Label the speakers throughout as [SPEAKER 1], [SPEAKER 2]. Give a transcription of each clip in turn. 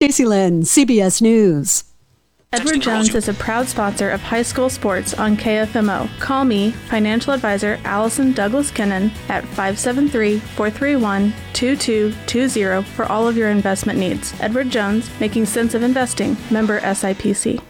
[SPEAKER 1] Stacy Lynn, CBS News.
[SPEAKER 2] Edward Jones is a proud sponsor of high school sports on KFMO. Call me, financial advisor Allison Douglas Kennan, at 573 431 2220 for all of your investment needs. Edward Jones, making sense of investing, member SIPC.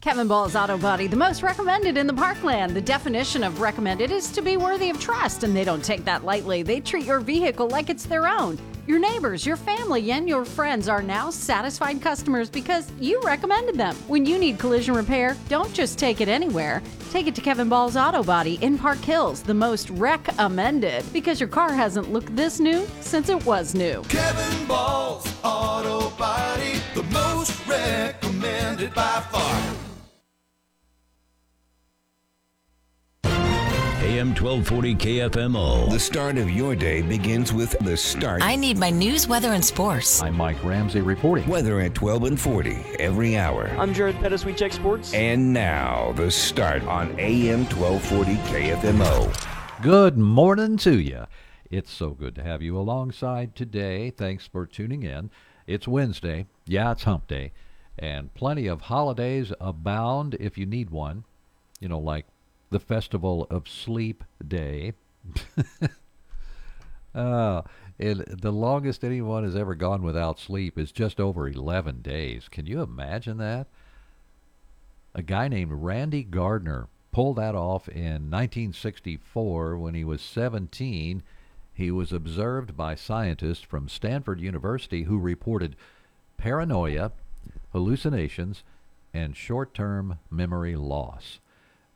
[SPEAKER 3] Kevin Ball's Auto Body, the most recommended in the parkland. The definition of recommended is to be worthy of trust, and they don't take that lightly. They treat your vehicle like it's their own. Your neighbors, your family, and your friends are now satisfied customers because you recommended them. When you need collision repair, don't just take it anywhere. Take it to Kevin Ball's Auto Body in Park Hills, the most recommended, because your car hasn't looked this new since it was new.
[SPEAKER 4] Kevin Ball's Auto Body, the most recommended by far.
[SPEAKER 5] AM 1240 KFMO.
[SPEAKER 6] The start of your day begins with the start.
[SPEAKER 7] I need my news, weather, and sports.
[SPEAKER 8] I'm Mike Ramsey reporting.
[SPEAKER 6] Weather at 12 and 40 every hour.
[SPEAKER 9] I'm Jared Pettis. We check sports.
[SPEAKER 6] And now, the start on AM 1240 KFMO.
[SPEAKER 8] Good morning to you. It's so good to have you alongside today. Thanks for tuning in. It's Wednesday. Yeah, it's hump day. And plenty of holidays abound if you need one. You know, like the Festival of Sleep Day. uh, it, the longest anyone has ever gone without sleep is just over 11 days. Can you imagine that? A guy named Randy Gardner pulled that off in 1964 when he was 17. He was observed by scientists from Stanford University who reported paranoia, hallucinations, and short term memory loss.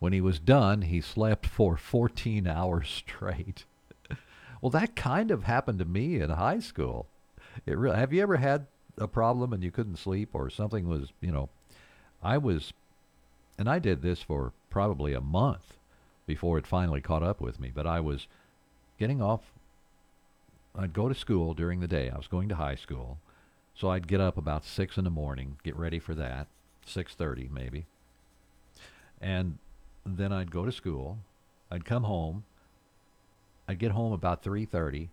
[SPEAKER 8] When he was done, he slept for 14 hours straight. well, that kind of happened to me in high school. It re- have you ever had a problem and you couldn't sleep or something was, you know, I was, and I did this for probably a month before it finally caught up with me, but I was getting off. I'd go to school during the day. I was going to high school. So I'd get up about 6 in the morning, get ready for that, 6:30 maybe. And then I'd go to school. I'd come home. I'd get home about 3:30,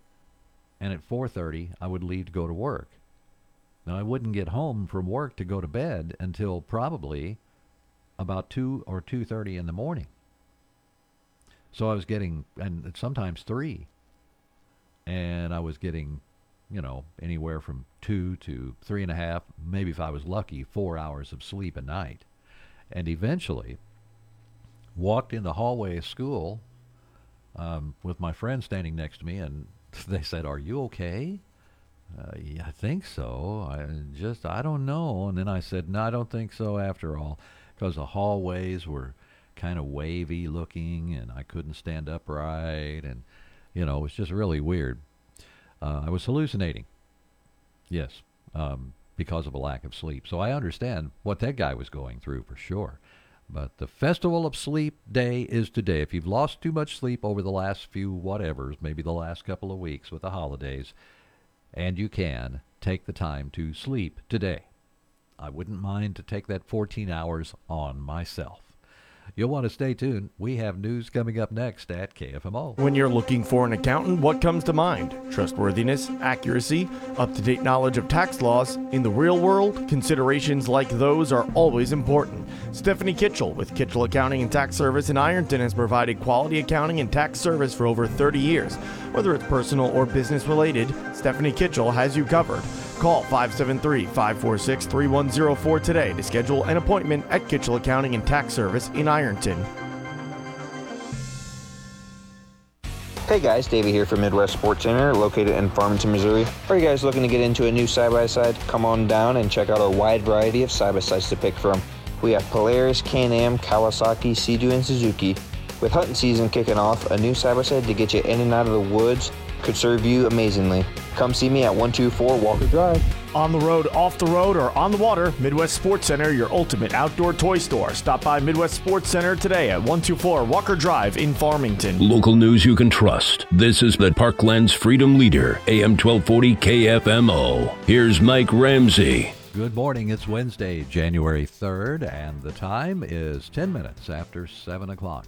[SPEAKER 8] and at 4:30 I would leave to go to work. Now I wouldn't get home from work to go to bed until probably about 2 or 2:30 in the morning. So I was getting, and sometimes 3. And I was getting, you know, anywhere from two to three and a half, maybe if I was lucky, four hours of sleep a night. And eventually, walked in the hallway of school um, with my friend standing next to me, and they said, "Are you okay?" Uh, yeah, I think so. I just I don't know. And then I said, "No, I don't think so." After all, because the hallways were kind of wavy looking, and I couldn't stand upright, and you know, it was just really weird. Uh, I was hallucinating. Yes, um, because of a lack of sleep. So I understand what that guy was going through for sure. But the Festival of Sleep Day is today. If you've lost too much sleep over the last few whatevers, maybe the last couple of weeks with the holidays, and you can, take the time to sleep today. I wouldn't mind to take that 14 hours on myself. You'll want to stay tuned. We have news coming up next at KFMO.
[SPEAKER 10] When you're looking for an accountant, what comes to mind? Trustworthiness, accuracy, up to date knowledge of tax laws. In the real world, considerations like those are always important. Stephanie Kitchell with Kitchell Accounting and Tax Service in Ironton has provided quality accounting and tax service for over 30 years. Whether it's personal or business related, Stephanie Kitchell has you covered. Call 573 546 3104 today to schedule an appointment at Kitchell Accounting and Tax Service in Ironton.
[SPEAKER 11] Hey guys, Davey here from Midwest Sports Center, located in Farmington, Missouri. Are you guys looking to get into a new side by side? Come on down and check out our wide variety of side by sides to pick from. We have Polaris, Can Am, Kawasaki, Sea-Doo, and Suzuki. With hunting season kicking off, a new side by side to get you in and out of the woods could serve you amazingly. Come see me at 124 Walker Drive.
[SPEAKER 10] On the road, off the road, or on the water, Midwest Sports Center, your ultimate outdoor toy store. Stop by Midwest Sports Center today at 124 Walker Drive in Farmington.
[SPEAKER 5] Local news you can trust. This is the Parkland's Freedom Leader, AM 1240 KFMO. Here's Mike Ramsey.
[SPEAKER 8] Good morning. It's Wednesday, January 3rd, and the time is 10 minutes after 7 o'clock.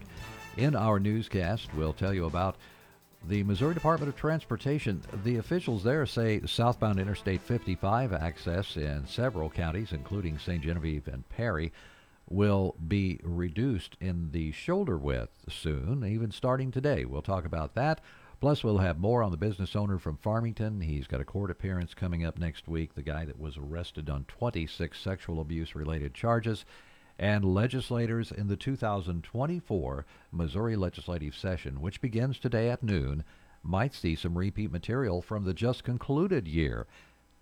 [SPEAKER 8] In our newscast, we'll tell you about The Missouri Department of Transportation, the officials there say southbound Interstate 55 access in several counties, including St. Genevieve and Perry, will be reduced in the shoulder width soon, even starting today. We'll talk about that. Plus, we'll have more on the business owner from Farmington. He's got a court appearance coming up next week, the guy that was arrested on 26 sexual abuse related charges. And legislators in the 2024 Missouri legislative session, which begins today at noon, might see some repeat material from the just concluded year.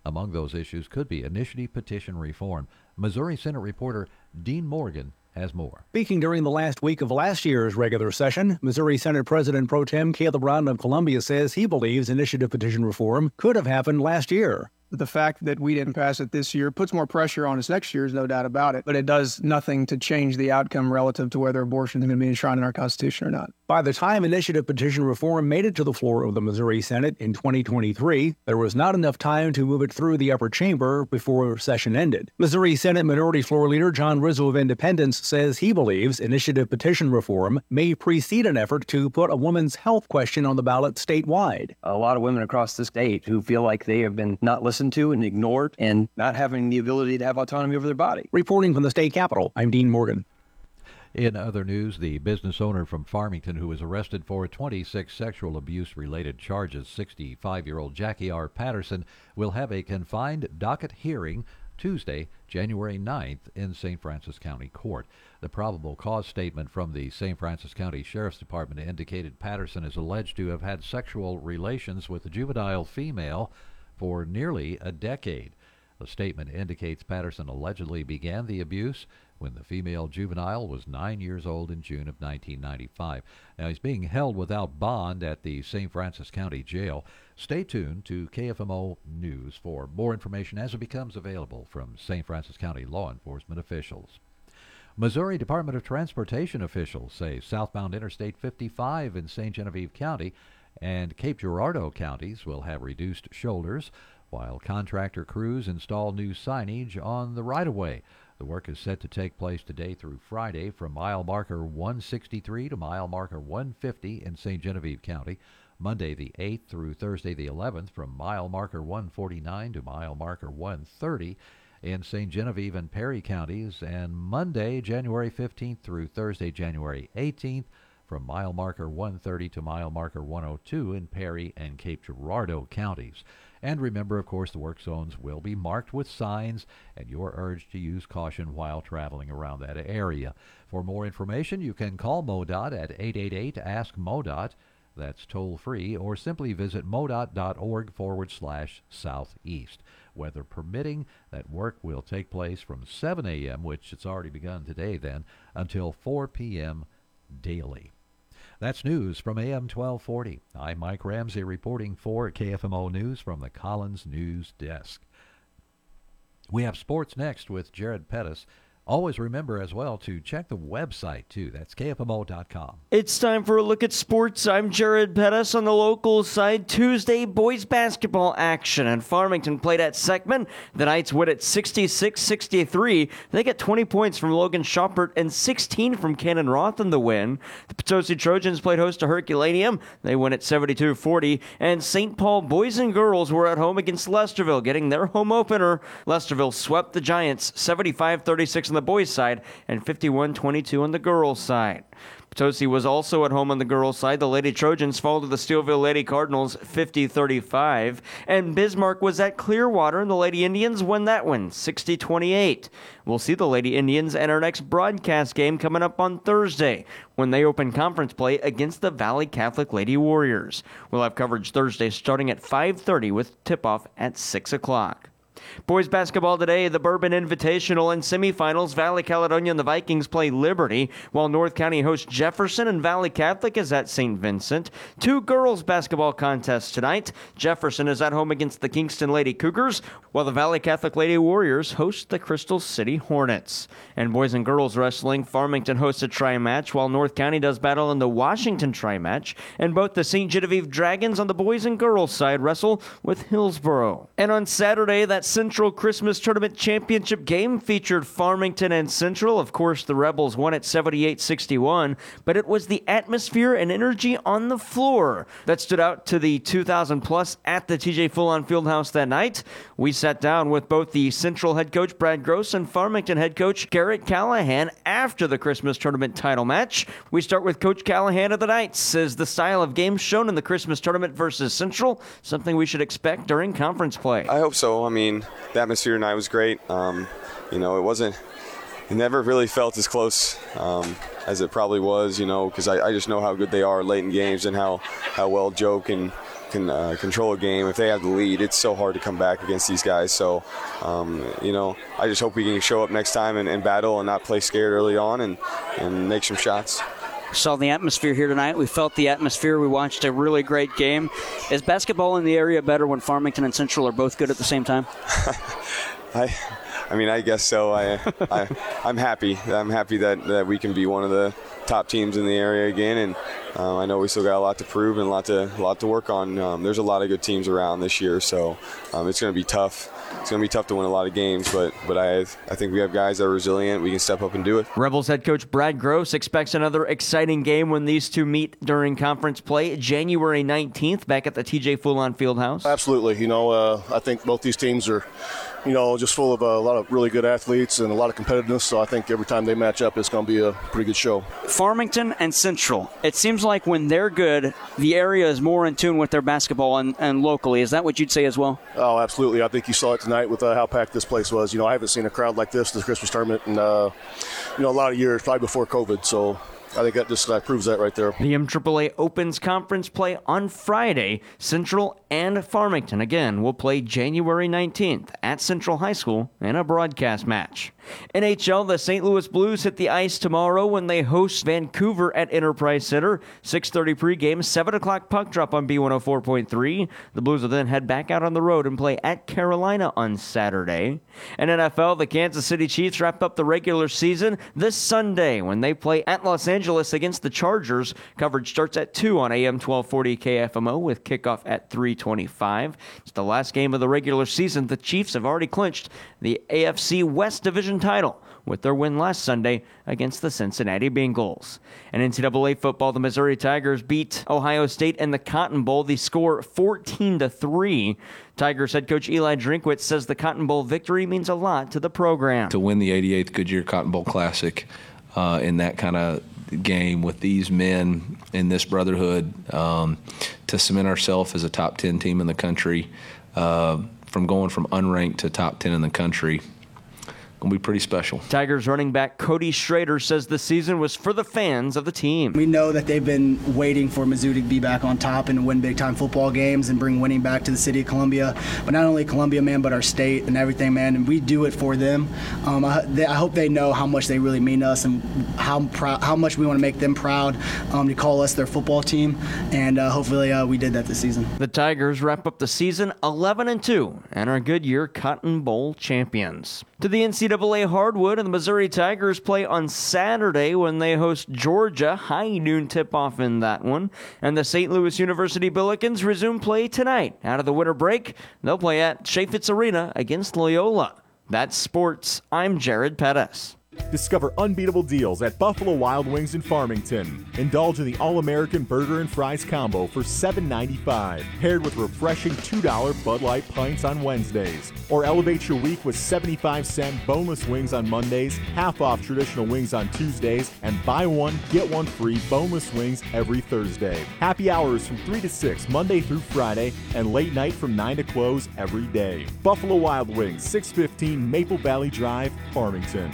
[SPEAKER 8] Among those issues could be initiative petition reform. Missouri Senate reporter Dean Morgan has more.
[SPEAKER 12] Speaking during the last week of last year's regular session, Missouri Senate President Pro Tem Caleb Rowden of Columbia says he believes initiative petition reform could have happened last year.
[SPEAKER 13] The fact that we didn't pass it this year puts more pressure on us next year, is no doubt about it. But it does nothing to change the outcome relative to whether abortion is going to be enshrined in our Constitution or not.
[SPEAKER 12] By the time initiative petition reform made it to the floor of the Missouri Senate in 2023, there was not enough time to move it through the upper chamber before session ended. Missouri Senate Minority Floor Leader John Rizzo of Independence says he believes initiative petition reform may precede an effort to put a woman's health question on the ballot statewide.
[SPEAKER 14] A lot of women across the state who feel like they have been not listened to and ignored and not having the ability to have autonomy over their body.
[SPEAKER 12] Reporting from the state capitol, I'm Dean Morgan.
[SPEAKER 8] In other news, the business owner from Farmington who was arrested for 26 sexual abuse related charges, 65 year old Jackie R. Patterson, will have a confined docket hearing Tuesday, January 9th, in St. Francis County Court. The probable cause statement from the St. Francis County Sheriff's Department indicated Patterson is alleged to have had sexual relations with a juvenile female for nearly a decade. The statement indicates Patterson allegedly began the abuse when the female juvenile was nine years old in June of 1995. Now, he's being held without bond at the St. Francis County Jail. Stay tuned to KFMO News for more information as it becomes available from St. Francis County law enforcement officials. Missouri Department of Transportation officials say southbound Interstate 55 in St. Genevieve County and Cape Girardeau counties will have reduced shoulders while contractor crews install new signage on the right of way. The work is set to take place today through Friday from mile marker 163 to mile marker 150 in St. Genevieve County. Monday the 8th through Thursday the 11th from mile marker 149 to mile marker 130 in St. Genevieve and Perry counties, and Monday, January 15th through Thursday, January 18th from mile marker 130 to mile marker 102 in Perry and Cape Girardeau counties. And remember, of course, the work zones will be marked with signs, and you're urged to use caution while traveling around that area. For more information, you can call MoDOT at 888 Ask MoDOT. That's toll free, or simply visit modot.org forward slash southeast. Weather permitting, that work will take place from 7 a.m., which it's already begun today, then, until 4 p.m. daily. That's news from AM 1240. I'm Mike Ramsey reporting for KFMO News from the Collins News Desk. We have sports next with Jared Pettis. Always remember as well to check the website too. That's kfmo.com.
[SPEAKER 9] It's time for a look at sports. I'm Jared Pettis on the local side. Tuesday boys basketball action and Farmington played at Seckman. The Knights win at 66-63. They get 20 points from Logan Shoppert and 16 from Cannon Roth in the win. The Potosi Trojans played host to Herculaneum. They win at 72-40. And St. Paul boys and girls were at home against Lesterville, getting their home opener. Lesterville swept the Giants 75-36 on the boys' side and 51 22 on the girls' side. Potosi was also at home on the girls' side. The Lady Trojans fall to the Steelville Lady Cardinals 50 35. And Bismarck was at Clearwater, and the Lady Indians won that one 60 28. We'll see the Lady Indians at our next broadcast game coming up on Thursday when they open conference play against the Valley Catholic Lady Warriors. We'll have coverage Thursday starting at 5:30 with tip-off at 6 o'clock. Boys basketball today, the Bourbon Invitational and semifinals. Valley Caledonia and the Vikings play Liberty, while North County hosts Jefferson and Valley Catholic is at St. Vincent. Two girls basketball contests tonight. Jefferson is at home against the Kingston Lady Cougars, while the Valley Catholic Lady Warriors host the Crystal City Hornets. And boys and girls wrestling, Farmington hosts a tri match, while North County does battle in the Washington tri match. And both the St. Genevieve Dragons on the boys and girls side wrestle with Hillsboro. And on Saturday, that Central Christmas Tournament Championship game featured Farmington and Central. Of course, the Rebels won at 78 61, but it was the atmosphere and energy on the floor that stood out to the 2,000 plus at the TJ Full-On Fieldhouse that night. We sat down with both the Central head coach Brad Gross and Farmington head coach Garrett Callahan after the Christmas Tournament title match. We start with Coach Callahan of the Knights. Says the style of game shown in the Christmas Tournament versus Central something we should expect during conference play.
[SPEAKER 15] I hope so. I mean, the atmosphere tonight was great. Um, you know, it wasn't. It never really felt as close um, as it probably was. You know, because I, I, just know how good they are late in games and how how well Joe can can uh, control a game. If they have the lead, it's so hard to come back against these guys. So, um, you know, I just hope we can show up next time and, and battle and not play scared early on and and make some shots
[SPEAKER 16] saw the atmosphere here tonight. We felt the atmosphere. We watched a really great game. Is basketball in the area better when Farmington and Central are both good at the same time?
[SPEAKER 15] I, I mean, I guess so. I, I, I'm happy. I'm happy that, that we can be one of the top teams in the area again, and um, I know we still got a lot to prove and a lot to a lot to work on. Um, there's a lot of good teams around this year, so um, it's going to be tough it's going to be tough to win a lot of games, but but I I think we have guys that are resilient. We can step up and do it.
[SPEAKER 9] Rebels head coach Brad Gross expects another exciting game when these two meet during conference play January 19th back at the TJ Full-On Fieldhouse.
[SPEAKER 17] Absolutely. You know, uh, I think both these teams are you know, just full of a lot of really good athletes and a lot of competitiveness. So I think every time they match up, it's going to be a pretty good show.
[SPEAKER 16] Farmington and Central. It seems like when they're good, the area is more in tune with their basketball and, and locally. Is that what you'd say as well?
[SPEAKER 17] Oh, absolutely. I think you saw it tonight with uh, how packed this place was. You know, I haven't seen a crowd like this this Christmas tournament in, uh, you know, a lot of years, probably before COVID. So I think that just uh, proves that right there.
[SPEAKER 9] The MAAA opens conference play on Friday. Central and Farmington again will play January 19th at Central High School in a broadcast match. NHL, the St. Louis Blues hit the ice tomorrow when they host Vancouver at Enterprise Center. 6:30 pregame, 7 o'clock puck drop on B104.3. The Blues will then head back out on the road and play at Carolina on Saturday. And NFL, the Kansas City Chiefs wrap up the regular season this Sunday when they play at Los Angeles against the Chargers. Coverage starts at 2 on AM 1240 KFMO with kickoff at 3:25. It's the last game of the regular season. The Chiefs have already clinched the AFC West Division title with their win last Sunday against the Cincinnati Bengals. And NCAA football, the Missouri Tigers beat Ohio State in the Cotton Bowl. The score 14 to 3. Tigers head coach Eli Drinkwitz says the Cotton Bowl victory means a lot to the program.
[SPEAKER 18] To win the 88th Goodyear Cotton Bowl Classic uh, in that kind of game with these men in this brotherhood, um, to cement ourselves as a top 10 team in the country, uh, from going from unranked to top 10 in the country going to be pretty special.
[SPEAKER 9] Tigers running back Cody Schrader says the season was for the fans of the team.
[SPEAKER 19] We know that they've been waiting for Mizzou to be back on top and win big time football games and bring winning back to the city of Columbia. But not only Columbia, man, but our state and everything, man. And we do it for them. Um, I, they, I, hope they know how much they really mean to us and how proud, how much we want to make them proud um, to call us their football team. And uh, hopefully uh, we did that this season.
[SPEAKER 9] The Tigers wrap up the season 11 and 2 and are Goodyear Cotton Bowl champions. To the NCAA hardwood, and the Missouri Tigers play on Saturday when they host Georgia. High noon tip off in that one. And the St. Louis University Billikens resume play tonight. Out of the winter break, they'll play at Chaifetz Arena against Loyola. That's sports. I'm Jared Pettis.
[SPEAKER 20] Discover unbeatable deals at Buffalo Wild Wings in Farmington. Indulge in the All American Burger and Fries combo for $7.95, paired with refreshing $2 Bud Light pints on Wednesdays. Or elevate your week with 75 cent boneless wings on Mondays, half off traditional wings on Tuesdays, and buy one, get one free boneless wings every Thursday. Happy hours from 3 to 6, Monday through Friday, and late night from 9 to close every day. Buffalo Wild Wings, 615 Maple Valley Drive, Farmington.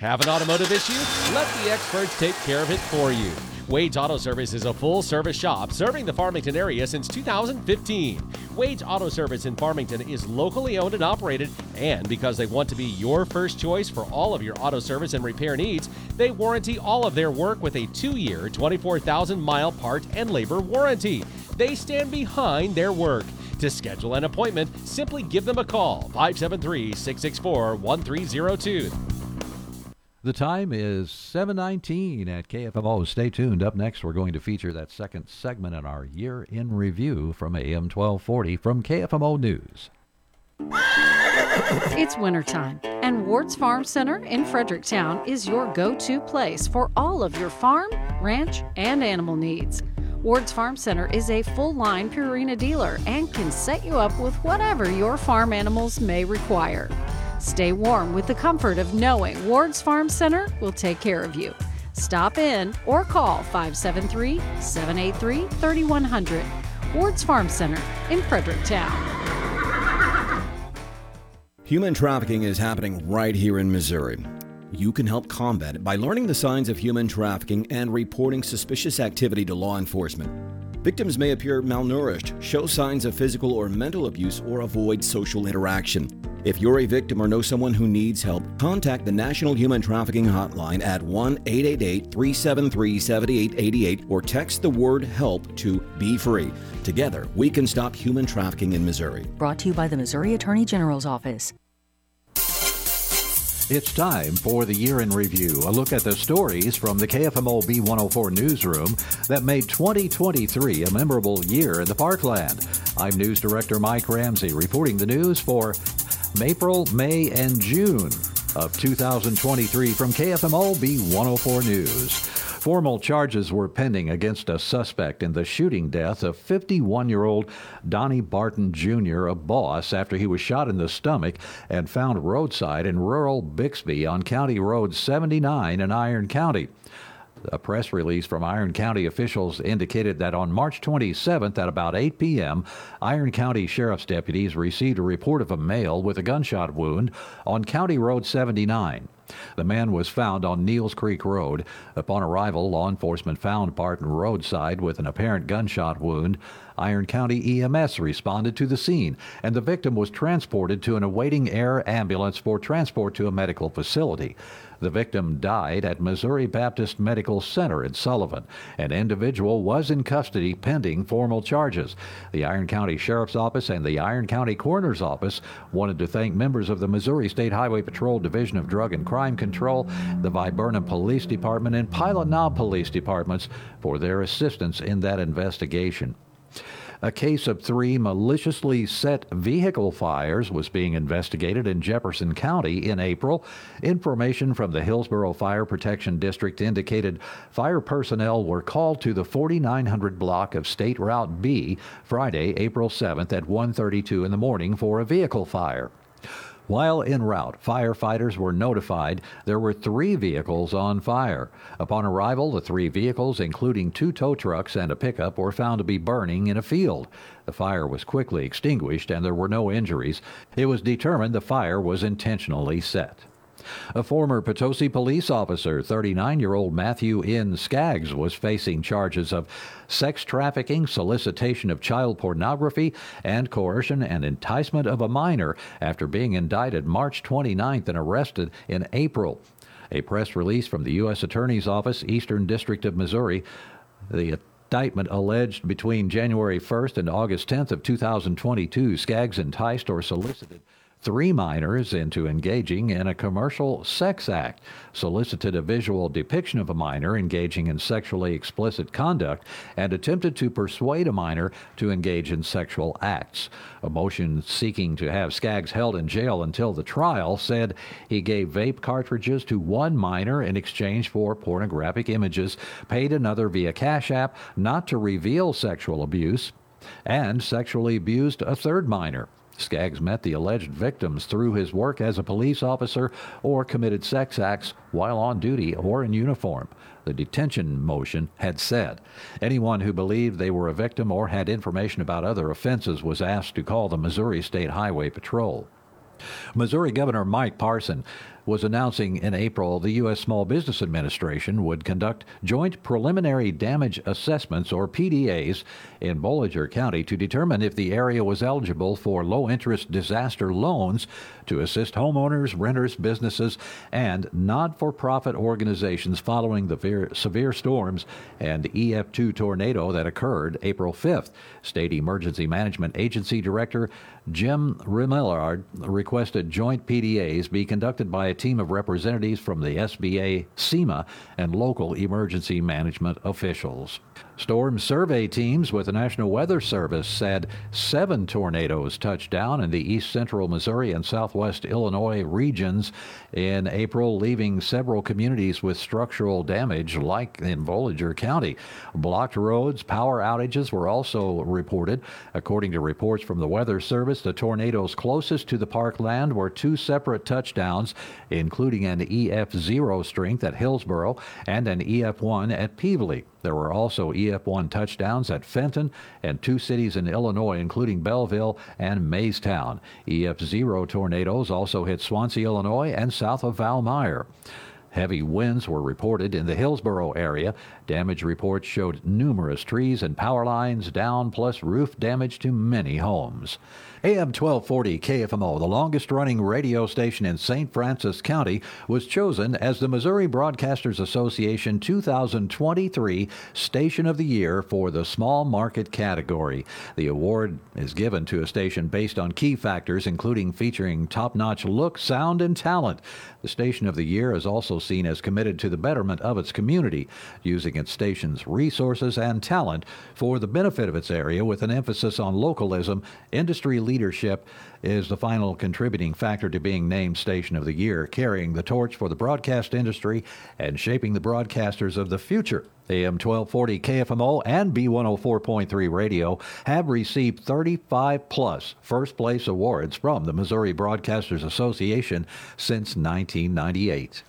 [SPEAKER 21] Have an automotive issue? Let the experts take care of it for you. Wade's Auto Service is a full service shop serving the Farmington area since 2015. Wade's Auto Service in Farmington is locally owned and operated, and because they want to be your first choice for all of your auto service and repair needs, they warranty all of their work with a two year, 24,000 mile part and labor warranty. They stand behind their work. To schedule an appointment, simply give them a call 573 664 1302.
[SPEAKER 8] The time is 7:19 at KFMO. Stay tuned. Up next, we're going to feature that second segment in our year in review from AM 1240 from KFMO News.
[SPEAKER 3] It's wintertime, and Ward's Farm Center in Fredericktown is your go to place for all of your farm, ranch, and animal needs. Ward's Farm Center is a full line Purina dealer and can set you up with whatever your farm animals may require. Stay warm with the comfort of knowing Ward's Farm Center will take care of you. Stop in or call 573 783 3100. Ward's Farm Center in Fredericktown.
[SPEAKER 22] Human trafficking is happening right here in Missouri. You can help combat it by learning the signs of human trafficking and reporting suspicious activity to law enforcement. Victims may appear malnourished, show signs of physical or mental abuse, or avoid social interaction. If you're a victim or know someone who needs help, contact the National Human Trafficking Hotline at 1 888 373 7888 or text the word HELP to Be Free. Together, we can stop human trafficking in Missouri.
[SPEAKER 7] Brought to you by the Missouri Attorney General's Office.
[SPEAKER 8] It's time for the year in review, a look at the stories from the KFMO B104 newsroom that made 2023 a memorable year in the Parkland. I'm News Director Mike Ramsey reporting the news for April, May, and June of 2023 from KFMO B104 News. Formal charges were pending against a suspect in the shooting death of 51 year old Donnie Barton Jr., a boss, after he was shot in the stomach and found roadside in rural Bixby on County Road 79 in Iron County. A press release from Iron County officials indicated that on March 27th at about 8 p.m., Iron County Sheriff's deputies received a report of a male with a gunshot wound on County Road 79. The man was found on Neels Creek Road. Upon arrival, law enforcement found Barton roadside with an apparent gunshot wound. Iron County EMS responded to the scene, and the victim was transported to an awaiting air ambulance for transport to a medical facility. The victim died at Missouri Baptist Medical Center in Sullivan. An individual was in custody pending formal charges. The Iron County Sheriff's Office and the Iron County Coroner's Office wanted to thank members of the Missouri State Highway Patrol Division of Drug and Crime Control, the Viburnum Police Department, and Pilot Knob Police Departments for their assistance in that investigation. A case of three maliciously set vehicle fires was being investigated in Jefferson County in April. Information from the Hillsboro Fire Protection District indicated fire personnel were called to the 4900 block of State Route B Friday, April 7th at 1:32 in the morning for a vehicle fire. While en route, firefighters were notified there were three vehicles on fire. Upon arrival, the three vehicles, including two tow trucks and a pickup, were found to be burning in a field. The fire was quickly extinguished and there were no injuries. It was determined the fire was intentionally set. A former Potosi police officer, 39 year old Matthew N. Skaggs, was facing charges of sex trafficking, solicitation of child pornography, and coercion and enticement of a minor after being indicted March 29th and arrested in April. A press release from the U.S. Attorney's Office, Eastern District of Missouri, the indictment alleged between January 1st and August 10th of 2022, Skaggs enticed or solicited three minors into engaging in a commercial sex act, solicited a visual depiction of a minor engaging in sexually explicit conduct, and attempted to persuade a minor to engage in sexual acts. A motion seeking to have Skaggs held in jail until the trial said he gave vape cartridges to one minor in exchange for pornographic images, paid another via Cash App not to reveal sexual abuse, and sexually abused a third minor. Skaggs met the alleged victims through his work as a police officer or committed sex acts while on duty or in uniform. The detention motion had said. Anyone who believed they were a victim or had information about other offenses was asked to call the Missouri State Highway Patrol. Missouri Governor Mike Parson was announcing in April the U.S. Small Business Administration would conduct joint preliminary damage assessments, or PDAs, in Bollinger County to determine if the area was eligible for low interest disaster loans to assist homeowners, renters, businesses, and not for profit organizations following the severe storms and EF2 tornado that occurred April 5th. State Emergency Management Agency Director Jim Remillard requested joint PDAs be conducted by a team of representatives from the SBA, SEMA, and local emergency management officials. Storm survey teams with the National Weather Service said seven tornadoes touched down in the east central Missouri and southwest Illinois regions in April, leaving several communities with structural damage, like in Bollinger County. Blocked roads, power outages were also reported. According to reports from the Weather Service, the tornadoes closest to the parkland were two separate touchdowns, including an EF0 strength at Hillsboro and an EF1 at Pevely. There were also EF1 touchdowns at Fenton and two cities in Illinois, including Belleville and Maeystown. EF0 tornadoes also hit Swansea, Illinois, and south of Valmeyer. Heavy winds were reported in the Hillsboro area. Damage reports showed numerous trees and power lines down, plus roof damage to many homes. AM 1240 KFMO, the longest running radio station in St. Francis County, was chosen as the Missouri Broadcasters Association 2023 Station of the Year for the small market category. The award is given to a station based on key factors, including featuring top notch look, sound, and talent. The Station of the Year is also seen as committed to the betterment of its community, using its station's resources and talent for the benefit of its area with an emphasis on localism, industry leadership is the final contributing factor to being named Station of the Year, carrying the torch for the broadcast industry and shaping the broadcasters of the future. AM 1240 KFMO and B104.3 Radio have received 35 plus first place awards from the Missouri Broadcasters Association since 1998.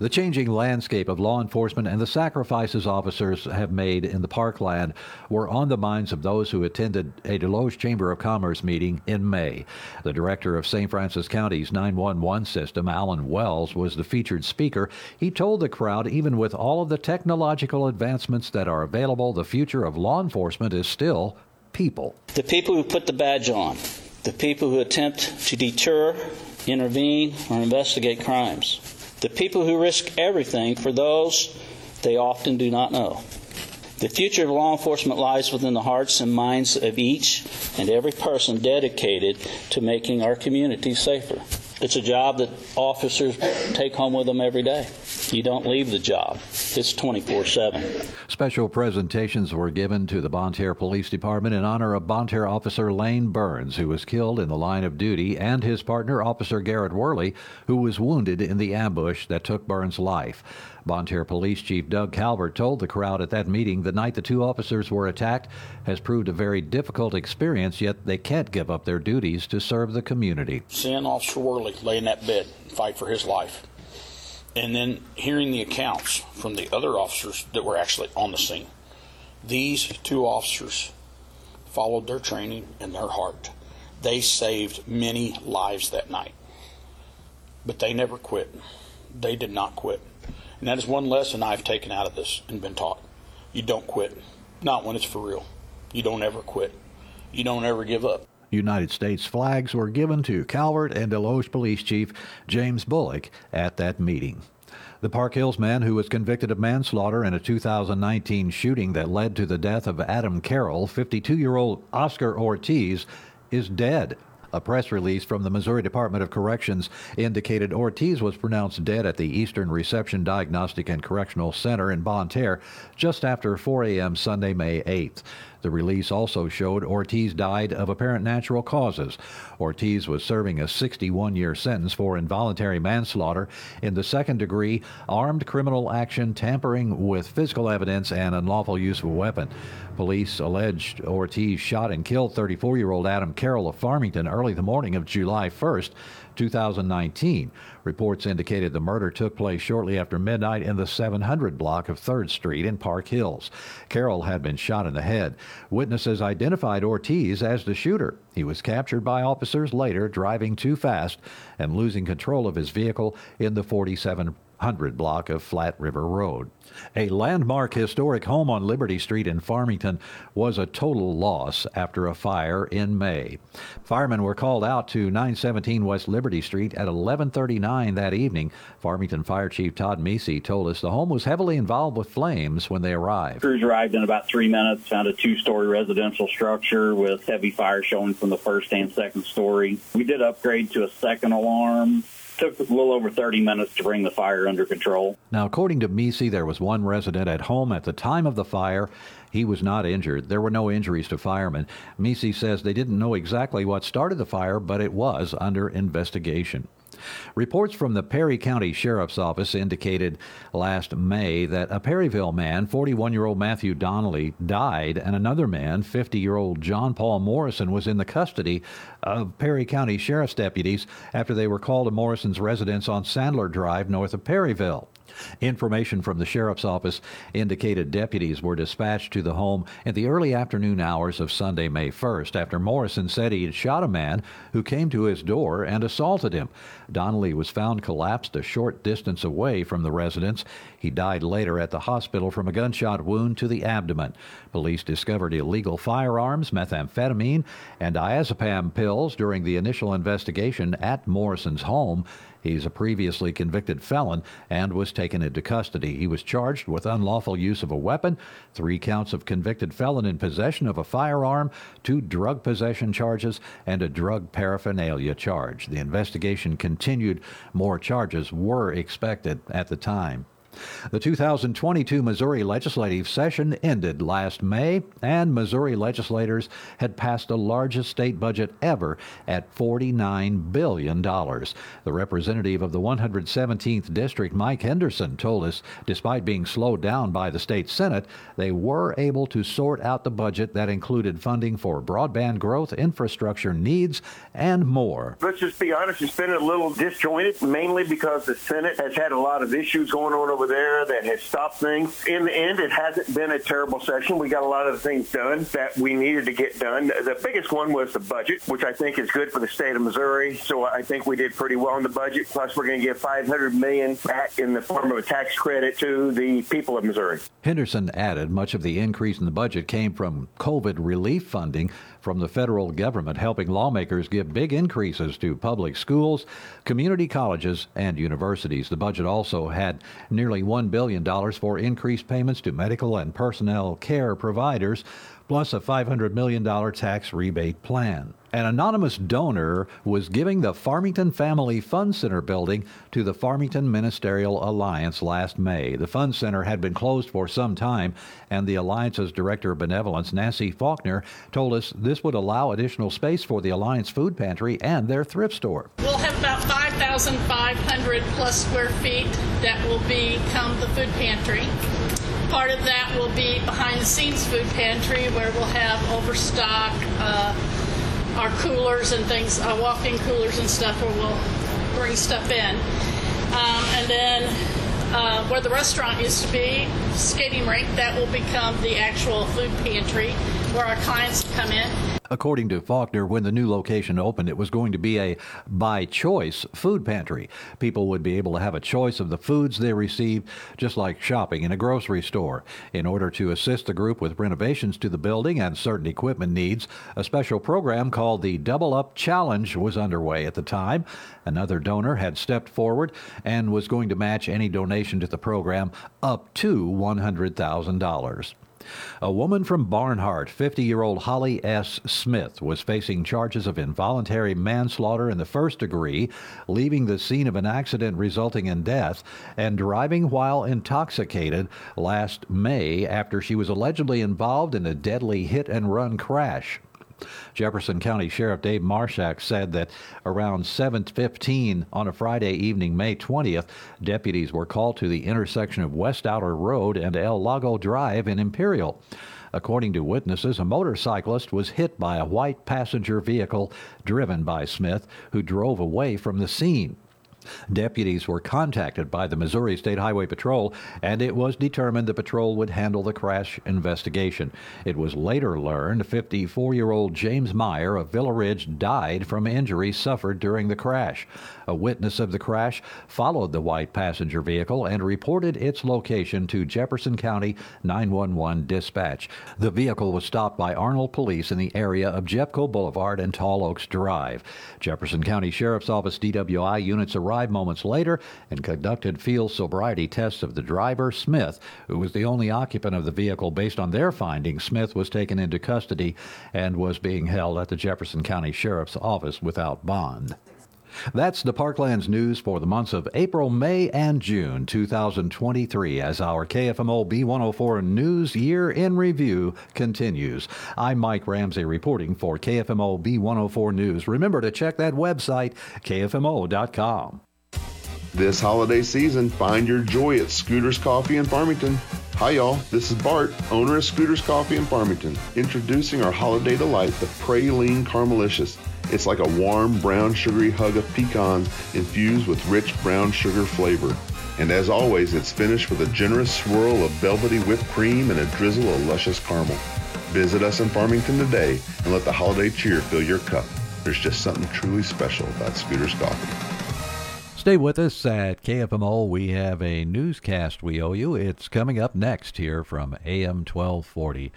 [SPEAKER 8] The changing landscape of law enforcement and the sacrifices officers have made in the parkland were on the minds of those who attended a Desloge Chamber of Commerce meeting in May. The director of St. Francis County's 911 system, Alan Wells, was the featured speaker. He told the crowd, even with all of the technological advancements that are available, the future of law enforcement is still people.
[SPEAKER 23] The people who put the badge on, the people who attempt to deter, intervene, or investigate crimes the people who risk everything for those they often do not know. The future of law enforcement lies within the hearts and minds of each and every person dedicated to making our communities safer. It's a job that officers take home with them every day. You don't leave the job. It's 24 7.
[SPEAKER 8] Special presentations were given to the Bonne Terre Police Department in honor of Bonne Terre Officer Lane Burns, who was killed in the line of duty, and his partner, Officer Garrett Worley, who was wounded in the ambush that took Burns' life. Bonne Terre Police Chief Doug Calvert told the crowd at that meeting the night the two officers were attacked has proved a very difficult experience, yet they can't give up their duties to serve the community.
[SPEAKER 24] Seeing Officer Worley lay in that bed, fight for his life, and then hearing the accounts from the other officers that were actually on the scene. These two officers followed their training and their heart. They saved many lives that night. But they never quit. They did not quit. And that is one lesson I've taken out of this and been taught. You don't quit. Not when it's for real. You don't ever quit. You don't ever give up.
[SPEAKER 8] United States flags were given to Calvert and Desloge Police Chief James Bullock at that meeting. The Park Hills man who was convicted of manslaughter in a 2019 shooting that led to the death of Adam Carroll, 52 year old Oscar Ortiz, is dead. A press release from the Missouri Department of Corrections indicated Ortiz was pronounced dead at the Eastern Reception Diagnostic and Correctional Center in Bonne Terre just after 4 a.m. Sunday, May 8th. The release also showed Ortiz died of apparent natural causes. Ortiz was serving a 61 year sentence for involuntary manslaughter in the second degree, armed criminal action, tampering with physical evidence, and unlawful use of a weapon. Police alleged Ortiz shot and killed 34 year old Adam Carroll of Farmington early the morning of July 1st. 2019. Reports indicated the murder took place shortly after midnight in the 700 block of 3rd Street in Park Hills. Carroll had been shot in the head. Witnesses identified Ortiz as the shooter. He was captured by officers later driving too fast and losing control of his vehicle in the 47 100 block of Flat River Road. A landmark historic home on Liberty Street in Farmington was a total loss after a fire in May. Firemen were called out to 917 West Liberty Street at 11:39 that evening. Farmington Fire Chief Todd Meese told us the home was heavily involved with flames when they arrived.
[SPEAKER 25] Crews arrived in about 3 minutes, found a two-story residential structure with heavy fire showing from the first and second story. We did upgrade to a second alarm took a little over 30 minutes to bring the fire under control.
[SPEAKER 8] Now, according to Meese, there was one resident at home at the time of the fire. He was not injured. There were no injuries to firemen. Meese says they didn't know exactly what started the fire, but it was under investigation. Reports from the Perry County Sheriff's Office indicated last May that a Perryville man, 41 year old Matthew Donnelly, died, and another man, 50 year old John Paul Morrison, was in the custody of Perry County Sheriff's deputies after they were called to Morrison's residence on Sandler Drive north of Perryville. Information from the sheriff's office indicated deputies were dispatched to the home in the early afternoon hours of Sunday, May 1st, after Morrison said he had shot a man who came to his door and assaulted him. Donnelly was found collapsed a short distance away from the residence. He died later at the hospital from a gunshot wound to the abdomen. Police discovered illegal firearms, methamphetamine, and diazepam pills during the initial investigation at Morrison's home. He's a previously convicted felon and was taken into custody. He was charged with unlawful use of a weapon, three counts of convicted felon in possession of a firearm, two drug possession charges, and a drug paraphernalia charge. The investigation continued. More charges were expected at the time. The 2022 Missouri legislative session ended last May, and Missouri legislators had passed the largest state budget ever at $49 billion. The representative of the 117th District, Mike Henderson, told us despite being slowed down by the state Senate, they were able to sort out the budget that included funding for broadband growth, infrastructure needs, and more.
[SPEAKER 26] Let's just be honest, it's been a little disjointed, mainly because the Senate has had a lot of issues going on over there that has stopped things. In the end, it hasn't been a terrible session. We got a lot of things done that we needed to get done. The biggest one was the budget, which I think is good for the state of Missouri. So I think we did pretty well in the budget. Plus, we're going to give 500 million back in the form of a tax credit to the people of Missouri.
[SPEAKER 8] Henderson added much of the increase in the budget came from COVID relief funding from the federal government, helping lawmakers give big increases to public schools, community colleges, and universities. The budget also had nearly $1 billion for increased payments to medical and personnel care providers, plus a $500 million tax rebate plan. An anonymous donor was giving the Farmington Family Fund Center building to the Farmington Ministerial Alliance last May. The Fund Center had been closed for some time, and the Alliance's Director of Benevolence, Nancy Faulkner, told us this would allow additional space for the Alliance food pantry and their thrift store.
[SPEAKER 27] We'll have about 5,500 plus square feet that will become the food pantry. Part of that will be behind the scenes food pantry where we'll have overstock, uh, our coolers and things, uh, walk-in coolers and stuff where we'll bring stuff in. Um, and then uh, where the restaurant used to be, skating rink, that will become the actual food pantry where our clients come in.
[SPEAKER 8] According to Faulkner, when the new location opened, it was going to be a by choice food pantry. People would be able to have a choice of the foods they received, just like shopping in a grocery store. In order to assist the group with renovations to the building and certain equipment needs, a special program called the Double Up Challenge was underway at the time. Another donor had stepped forward and was going to match any donation to the program up to $100,000. A woman from Barnhart, 50 year old Holly S. Smith, was facing charges of involuntary manslaughter in the first degree, leaving the scene of an accident resulting in death, and driving while intoxicated last May after she was allegedly involved in a deadly hit and run crash. Jefferson County Sheriff Dave Marshak said that around 7:15 on a Friday evening, May 20th, deputies were called to the intersection of West Outer Road and El Lago Drive in Imperial. According to witnesses, a motorcyclist was hit by a white passenger vehicle driven by Smith, who drove away from the scene. Deputies were contacted by the Missouri State Highway Patrol, and it was determined the patrol would handle the crash investigation. It was later learned 54 year old James Meyer of Villa Ridge died from injuries suffered during the crash. A witness of the crash followed the white passenger vehicle and reported its location to Jefferson County 911 dispatch. The vehicle was stopped by Arnold police in the area of Jeffco Boulevard and Tall Oaks Drive. Jefferson County Sheriff's Office DWI units arrived moments later and conducted field sobriety tests of the driver, Smith, who was the only occupant of the vehicle. Based on their findings, Smith was taken into custody and was being held at the Jefferson County Sheriff's Office without bond. That's the Parklands news for the months of April, May, and June 2023 as our KFMO B104 News Year in Review continues. I'm Mike Ramsey reporting for KFMO B104 News. Remember to check that website, kfmo.com.
[SPEAKER 28] This holiday season, find your joy at Scooters Coffee in Farmington. Hi, y'all. This is Bart, owner of Scooters Coffee in Farmington, introducing our holiday delight, the Praline Caramelicious. It's like a warm, brown, sugary hug of pecans infused with rich brown sugar flavor. And as always, it's finished with a generous swirl of velvety whipped cream and a drizzle of luscious caramel. Visit us in Farmington today and let the holiday cheer fill your cup. There's just something truly special about Scooters Coffee.
[SPEAKER 8] Stay with us at KFMO. We have a newscast we owe you. It's coming up next here from AM 1240.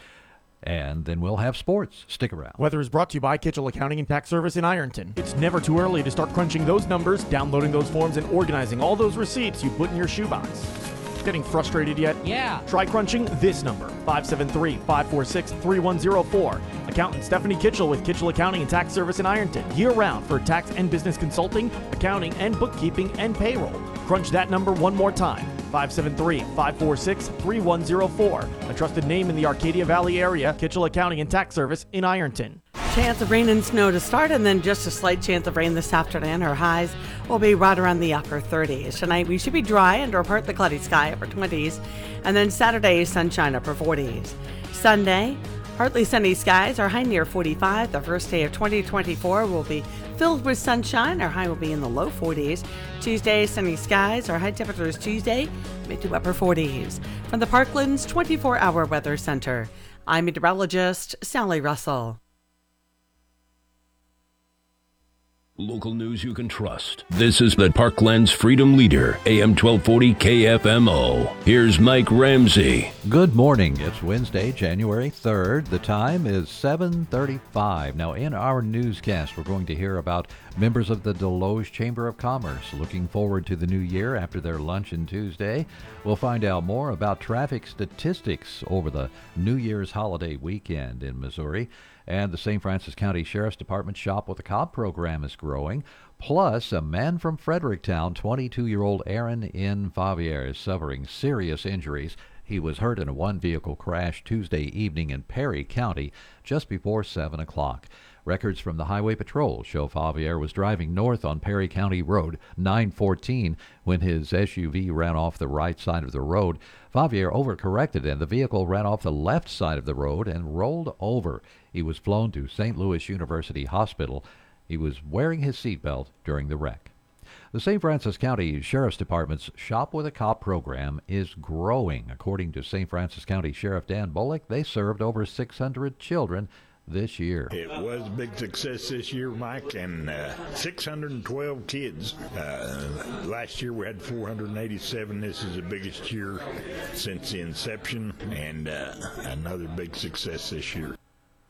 [SPEAKER 8] And then we'll have sports. Stick around.
[SPEAKER 29] Weather is brought to you by Kitchell Accounting and Tax Service in Ironton. It's never too early to start crunching those numbers, downloading those forms, and organizing all those receipts you put in your shoebox. Getting frustrated yet?
[SPEAKER 30] Yeah.
[SPEAKER 29] Try crunching this number 573 546 3104. Accountant Stephanie Kitchell with Kitchell Accounting and Tax Service in Ironton. Year round for tax and business consulting, accounting, and bookkeeping and payroll. Crunch that number one more time 573 546 3104. A trusted name in the Arcadia Valley area, Kitchell Accounting and Tax Service in Ironton.
[SPEAKER 30] Chance of rain and snow to start, and then just a slight chance of rain this afternoon. Our highs will be right around the upper 30s. Tonight we should be dry and under partly cloudy sky, upper 20s, and then Saturday sunshine, upper 40s. Sunday, partly sunny skies, our high near 45. The first day of 2024 will be filled with sunshine. Our high will be in the low 40s. Tuesday, sunny skies. Our high temperature is Tuesday, mid to upper 40s. From the Parklands 24 hour weather center, I'm meteorologist Sally Russell.
[SPEAKER 31] Local news you can trust. This is the Parklands Freedom Leader, AM 1240 KFMO. Here's Mike Ramsey.
[SPEAKER 8] Good morning. It's Wednesday, January 3rd. The time is 7:35. Now in our newscast, we're going to hear about members of the Desloge Chamber of Commerce looking forward to the new year after their luncheon Tuesday. We'll find out more about traffic statistics over the New Year's holiday weekend in Missouri. And the St. Francis County Sheriff's Department Shop with a Cop program is growing. Plus, a man from Fredericktown, 22 year old Aaron N. Favier, is suffering serious injuries. He was hurt in a one vehicle crash Tuesday evening in Perry County just before 7 o'clock. Records from the Highway Patrol show Favier was driving north on Perry County Road 914 when his SUV ran off the right side of the road. Favier overcorrected and the vehicle ran off the left side of the road and rolled over. He was flown to St. Louis University Hospital. He was wearing his seatbelt during the wreck. The St. Francis County Sheriff's Department's Shop with a Cop program is growing. According to St. Francis County Sheriff Dan Bullock, they served over 600 children this year.
[SPEAKER 32] It was a big success this year, Mike, and uh, 612 kids. Uh, last year we had 487. This is the biggest year since the inception, and uh, another big success this year.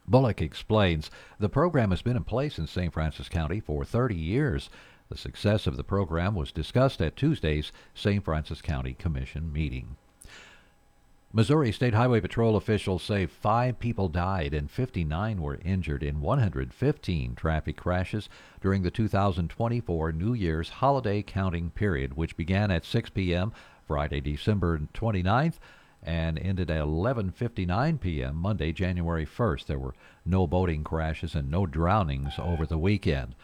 [SPEAKER 8] Bullock explains the program has been in place in St. Francis County for 30 years. The success of the program was discussed at Tuesday's St. Francis County Commission meeting. Missouri State Highway Patrol officials say five people died and 59 were injured in 115 traffic crashes during the 2024 New Year's holiday counting period, which began at 6 p.m. Friday, December 29th and ended at 11:59 p.m. Monday, January 1st. There were no boating crashes and no drownings over the weekend.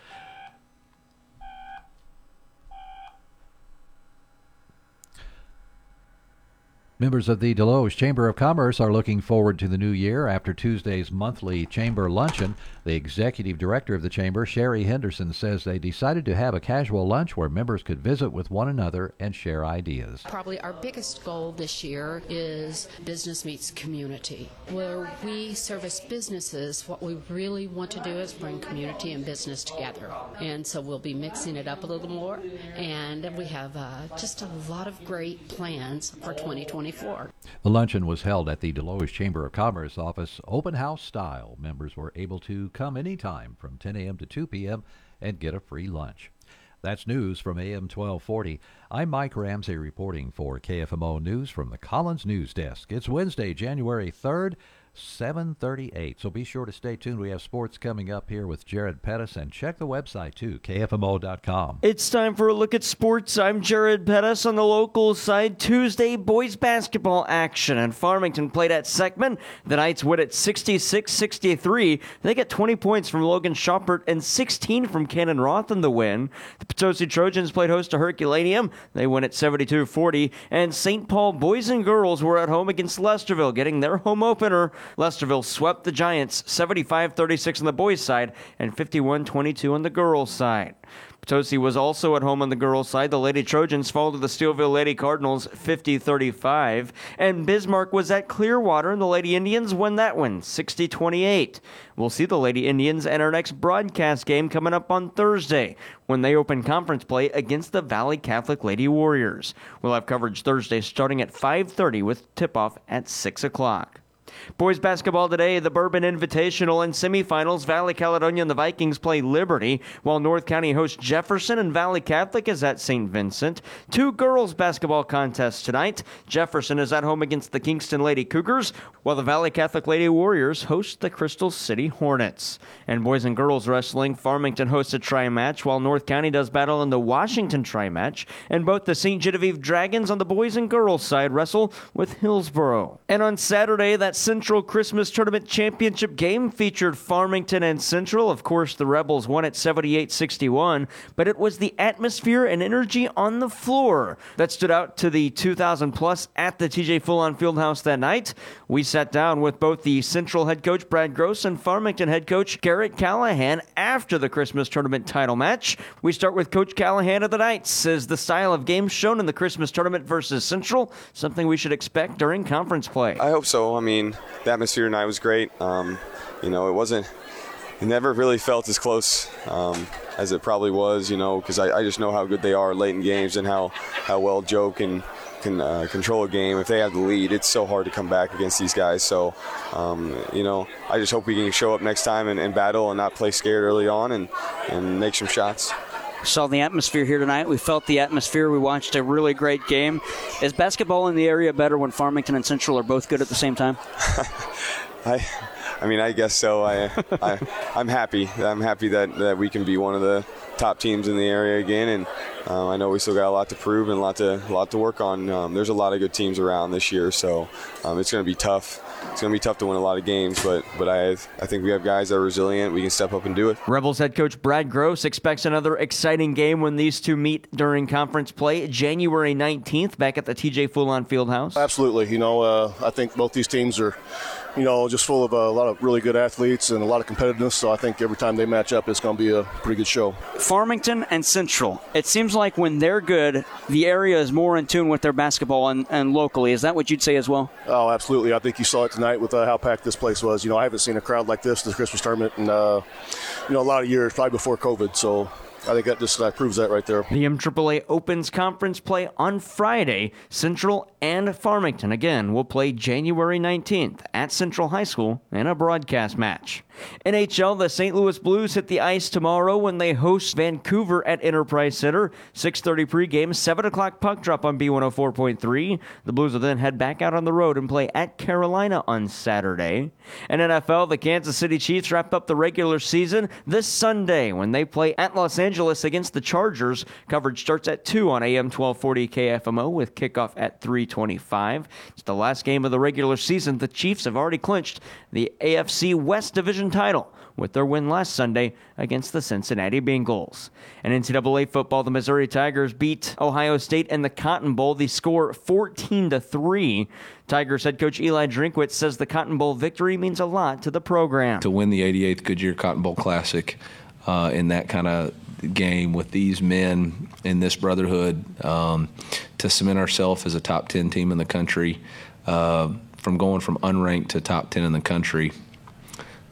[SPEAKER 8] Members of the Desloge Chamber of Commerce are looking forward to the new year after Tuesday's monthly chamber luncheon. The executive director of the chamber, Sherry Henderson, says they decided to have a casual lunch where members could visit with one another and share ideas.
[SPEAKER 33] Probably our biggest goal this year is business meets community. Where we service businesses, what we really want to do is bring community and business together. And so we'll be mixing it up a little more. And we have uh, just a lot of great plans for 2024.
[SPEAKER 8] The luncheon was held at the Desloge Chamber of Commerce office, open house style. Members were able to come anytime from 10 a.m. to 2 p.m. and get a free lunch. That's news from AM 1240. I'm Mike Ramsey reporting for KFMO News from the Collins News Desk. It's Wednesday, January 3rd. 738. So be sure to stay tuned. We have sports coming up here with Jared Pettis and check the website too, kfmo.com.
[SPEAKER 9] It's time for a look at sports. I'm Jared Pettis on the local side. Tuesday boys basketball action and Farmington played at Seckman. The Knights win at 66-63. They get 20 points from Logan Shoppert and 16 from Cannon Roth in the win. The Potosi Trojans played host to Herculaneum. They win at 72-40 and St. Paul boys and girls were at home against Lesterville getting their home opener. Lesterville swept the Giants 75 36 on the boys' side and 51 22 on the girls' side. Potosi was also at home on the girls' side. The Lady Trojans fall to the Steelville Lady Cardinals 50 35. And Bismarck was at Clearwater, and the Lady Indians won that one 60 28. We'll see the Lady Indians at our next broadcast game coming up on Thursday when they open conference play against the Valley Catholic Lady Warriors. We'll have coverage Thursday starting at 5:30 with tip-off at 6 o'clock. Boys basketball today, the Bourbon Invitational and semifinals. Valley Caledonia and the Vikings play Liberty, while North County hosts Jefferson and Valley Catholic is at St. Vincent. Two girls basketball contests tonight. Jefferson is at home against the Kingston Lady Cougars, while the Valley Catholic Lady Warriors host the Crystal City Hornets. And boys and girls wrestling, Farmington hosts a tri match, while North County does battle in the Washington tri match. And both the St. Genevieve Dragons on the boys and girls side wrestle with Hillsboro. And on Saturday, that Central Christmas Tournament Championship game featured Farmington and Central. Of course, the Rebels won at 78 61, but it was the atmosphere and energy on the floor that stood out to the 2,000 plus at the TJ Full on Fieldhouse that night. We sat down with both the Central head coach Brad Gross and Farmington head coach Garrett Callahan after the Christmas Tournament title match. We start with Coach Callahan of the Knights. Says the style of game shown in the Christmas Tournament versus Central something we should expect during conference play.
[SPEAKER 15] I hope so. I mean, the atmosphere tonight was great. Um, you know, it wasn't. It never really felt as close um, as it probably was. You know, because I, I, just know how good they are late in games and how how well Joe can can uh, control a game. If they have the lead, it's so hard to come back against these guys. So, um, you know, I just hope we can show up next time and, and battle and not play scared early on and and make some shots
[SPEAKER 16] saw the atmosphere here tonight. We felt the atmosphere. We watched a really great game. Is basketball in the area better when Farmington and Central are both good at the same time?
[SPEAKER 15] I, I mean, I guess so. I, I, I'm happy. I'm happy that, that we can be one of the top teams in the area again, and um, I know we still got a lot to prove and a lot to a lot to work on. Um, there's a lot of good teams around this year, so um, it's going to be tough it's going to be tough to win a lot of games, but but I I think we have guys that are resilient. We can step up and do it.
[SPEAKER 9] Rebels head coach Brad Gross expects another exciting game when these two meet during conference play January 19th back at the TJ Full-on Fieldhouse.
[SPEAKER 17] Absolutely. You know, uh, I think both these teams are you know, just full of a lot of really good athletes and a lot of competitiveness. So I think every time they match up, it's going to be a pretty good show.
[SPEAKER 16] Farmington and Central. It seems like when they're good, the area is more in tune with their basketball and, and locally. Is that what you'd say as well?
[SPEAKER 17] Oh, absolutely. I think you saw it tonight with uh, how packed this place was. You know, I haven't seen a crowd like this this Christmas tournament in, uh, you know, a lot of years, probably before COVID. So I think that just uh, proves that right there.
[SPEAKER 9] The MAAA opens conference play on Friday. Central and Farmington again will play January 19th at Central High School in a broadcast match. NHL, the St. Louis Blues hit the ice tomorrow when they host Vancouver at Enterprise Center. 6:30 pregame, 7 o'clock puck drop on B104.3. The Blues will then head back out on the road and play at Carolina on Saturday. And NFL, the Kansas City Chiefs wrap up the regular season this Sunday when they play at Los Angeles against the Chargers. Coverage starts at 2 on AM 1240 KFMO with kickoff at 3:25. It's the last game of the regular season. The Chiefs have already clinched the AFC West Division title with their win last Sunday against the Cincinnati Bengals. And NCAA football, the Missouri Tigers beat Ohio State in the Cotton Bowl. The score 14 to 3. Tigers head coach Eli Drinkwitz says the Cotton Bowl victory means a lot to the program.
[SPEAKER 18] To win the 88th Goodyear Cotton Bowl Classic uh, in that kind of game with these men in this brotherhood, um, to cement ourselves as a top 10 team in the country, uh, from going from unranked to top 10 in the country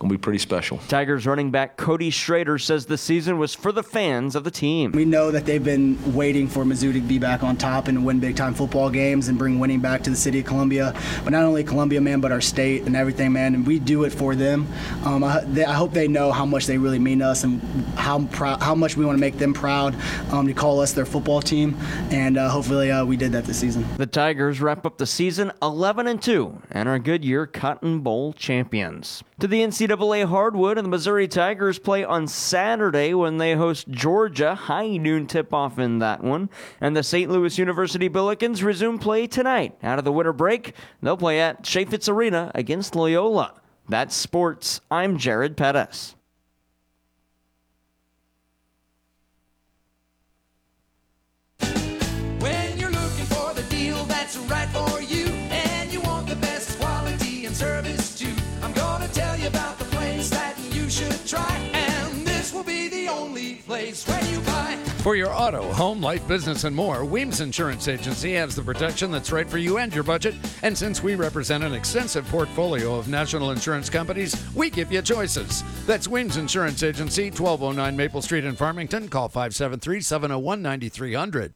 [SPEAKER 18] going to be pretty special.
[SPEAKER 9] Tigers running back Cody Schrader says the season was for the fans of the team.
[SPEAKER 34] We know that they've been waiting for Mizzou to be back on top and win big time football games and bring winning back to the city of Columbia. But not only Columbia, man, but our state and everything, man. And we do it for them. Um, I, they, I, hope they know how much they really mean to us and how proud, how much we want to make them proud um, to call us their football team. And uh, hopefully uh, we did that this season.
[SPEAKER 9] The Tigers wrap up the season 11 and 2 and are Goodyear Cotton Bowl champions. To the NCAA hardwood, and the Missouri Tigers play on Saturday when they host Georgia. High noon tip off in that one. And the St. Louis University Billikens resume play tonight. Out of the winter break, they'll play at Chaifetz Arena against Loyola. That's sports. I'm Jared Pettis.
[SPEAKER 35] For
[SPEAKER 36] your auto, home, life, business, and more, Weems Insurance Agency has the protection that's right for you and your budget. And since we represent an extensive portfolio of national insurance companies, we give you choices. That's Weems Insurance Agency, 1209 Maple Street in Farmington. Call 573 701 9300.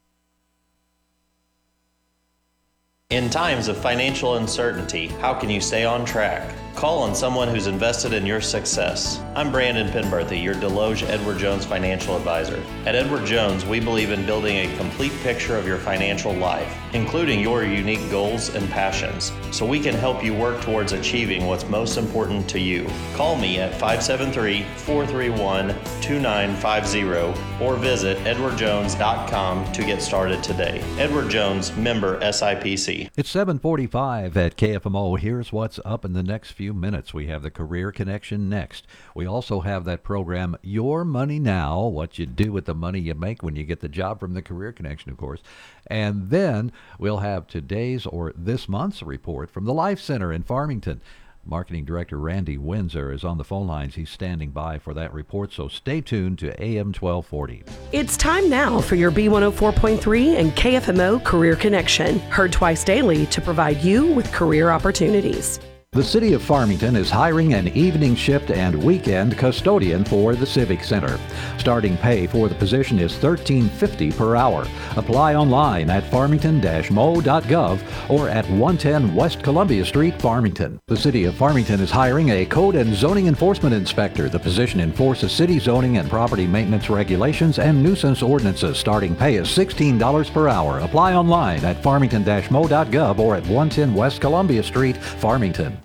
[SPEAKER 37] In times of financial uncertainty, how can you stay on track? Call on someone who's invested in your success. I'm Brandon Penberthy, your Desloge Edward Jones financial advisor. At Edward Jones, we believe in building a complete picture of your financial life, including your unique goals and passions, so we can help you work towards achieving what's most important to you. Call me at 573 431 2950 or visit edwardjones.com to get started today. Edward Jones, member SIPC.
[SPEAKER 8] It's 745 at KFMO. Here's what's up in the next few minutes. We have the Career Connection next. We also have that program, Your Money Now, what you do with the money you make when you get the job from the Career Connection, of course. And then we'll have today's or this month's report from the Life Center in Farmington. Marketing Director Randy Windsor is on the phone lines. He's standing by for that report, so stay tuned to AM 1240.
[SPEAKER 38] It's time now for your B104.3 and KFMO Career Connection, heard twice daily to provide you with career opportunities.
[SPEAKER 8] The City of Farmington is hiring an evening shift and weekend custodian for the Civic Center. Starting pay for the position is $13.50 per hour. Apply online at farmington-mo.gov or at 110 West Columbia Street, Farmington. The City of Farmington is hiring a code and zoning enforcement inspector. The position enforces city zoning and property maintenance regulations and nuisance ordinances. Starting pay is $16 per hour. Apply online at farmington-mo.gov or at 110 West Columbia Street, Farmington.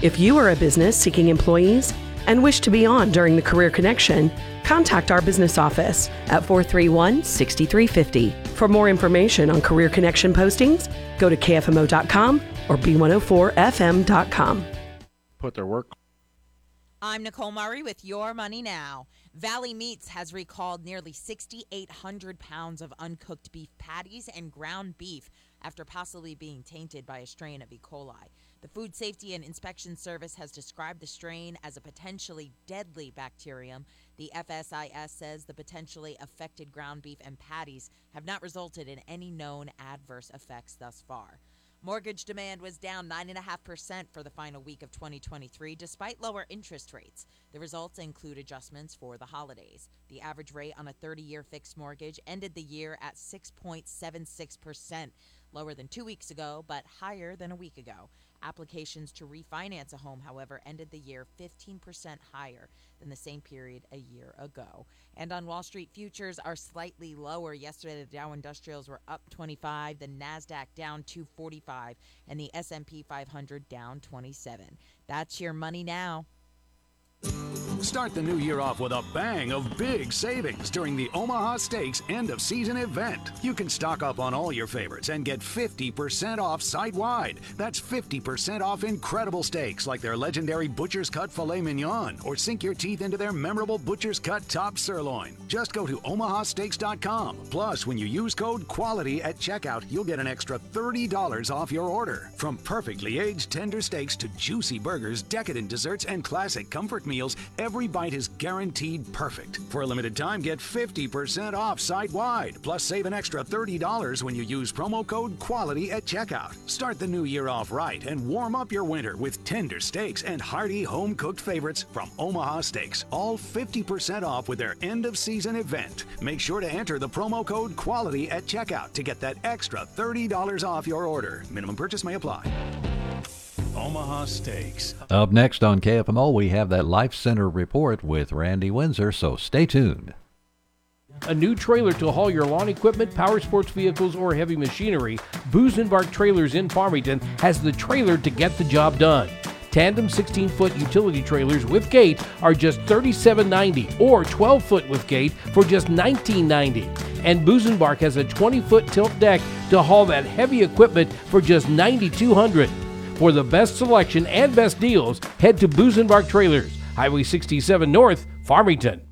[SPEAKER 38] If you are a business seeking employees and wish to be on during the Career Connection, contact our business office at 431 6350. For more information on Career Connection postings, go to kfmo.com or b104fm.com.
[SPEAKER 39] Put their work.
[SPEAKER 40] I'm Nicole Murray with Your Money Now. Valley Meats has recalled nearly 6,800 pounds of uncooked beef patties and ground beef after possibly being tainted by a strain of E. coli. The Food Safety and Inspection Service has described the strain as a potentially deadly bacterium. The FSIS says the potentially affected ground beef and patties have not resulted in any known adverse effects thus far. Mortgage demand was down 9.5% for the final week of 2023, despite lower interest rates. The results include adjustments for the holidays. The average rate on a 30 year fixed mortgage ended the year at 6.76%, lower than two weeks ago, but higher than a week ago. Applications to refinance a home, however, ended the year 15% higher than the same period a year ago. And on Wall Street, futures are slightly lower. Yesterday, the Dow Industrials were up 25, the Nasdaq down 245, and the S&P 500 down 27. That's your money now.
[SPEAKER 41] Start the new year off with a bang of big savings during the Omaha Steaks end of season event. You can stock up on all your favorites and get 50% off site wide. That's 50% off incredible steaks like their legendary Butcher's Cut Filet Mignon or sink your teeth into their memorable Butcher's Cut Top Sirloin. Just go to omahasteaks.com. Plus, when you use code QUALITY at checkout, you'll get an extra $30 off your order. From perfectly aged tender steaks to juicy burgers, decadent desserts, and classic comfort meals, every bite is guaranteed perfect. For a limited time, get 50% off site wide. Plus, save an extra $30 when you use promo code QUALITY at checkout. Start the new year off right and warm up your winter with tender steaks and hearty home cooked favorites from Omaha Steaks. All 50% off with their end of season event. Make sure to enter the promo code QUALITY at checkout to get that extra $30 off your order. Minimum purchase may apply. Omaha Steaks.
[SPEAKER 8] Up next on KFMO, we have that Life Center report with Randy Windsor, so stay tuned.
[SPEAKER 42] A new trailer to haul your lawn equipment, power sports vehicles, or heavy machinery, Busenbark Trailers in Farmington has the trailer to get the job done. Tandem 16 foot utility trailers with gate are just $37.90 or 12 foot with gate for just $19.90. And Busenbark has a 20 foot tilt deck to haul that heavy equipment for just $9,200. For the best selection and best deals, head to Busenbark Trailers, Highway 67 North, Farmington.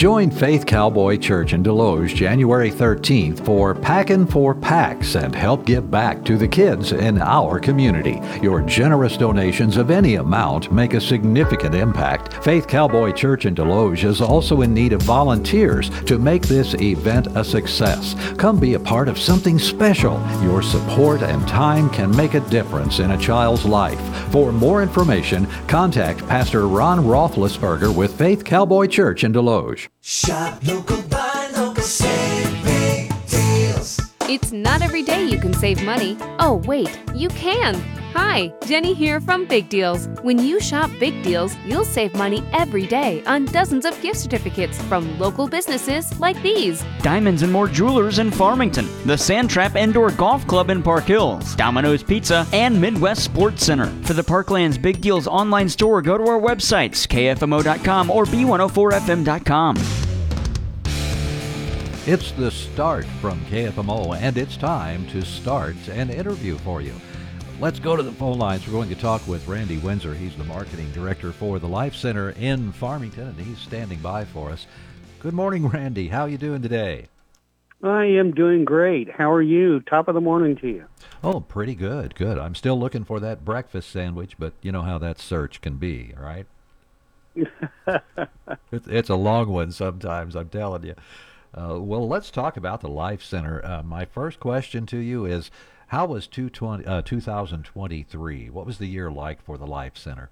[SPEAKER 8] Join Faith Cowboy Church in Desloge January 13th for Packin' for Packs and help give back to the kids in our community. Your generous donations of any amount make a significant impact. Faith Cowboy Church in Desloge is also in need of volunteers to make this event a success. Come be a part of something special. Your support and time can make a difference in a child's life. For more information, contact Pastor Ron Roethlisberger with Faith Cowboy Church in Desloge.
[SPEAKER 35] Shop local, buy local, save big deals.
[SPEAKER 43] It's not every day you can save money. Oh, wait, you can. Hi, Jenny here from Big Deals. When you shop Big Deals, you'll save money every day on dozens of gift certificates from local businesses like these.
[SPEAKER 9] Diamonds and More Jewelers in Farmington, the Sandtrap Indoor Golf Club in Park Hills, Domino's Pizza, and Midwest Sports Center. For the Parklands Big Deals online store, go to our websites, kfmo.com or b104fm.com.
[SPEAKER 8] It's the start from KFMO, and it's time to start an interview for you. Let's go to the phone lines. We're going to talk with Randy Windsor. He's the marketing director for the Life Center in Farmington, and he's standing by for us. Good morning, Randy. How are you doing today?
[SPEAKER 44] I am doing great. How are you? Top of the morning to you.
[SPEAKER 8] Oh, pretty good. Good. I'm still looking for that breakfast sandwich, but you know how that search can be, right? it's, it's a long one sometimes, I'm telling you. Uh, well, let's talk about the Life Center. Uh, my first question to you is how was 220, uh, 2023? What was the year like for the Life Center?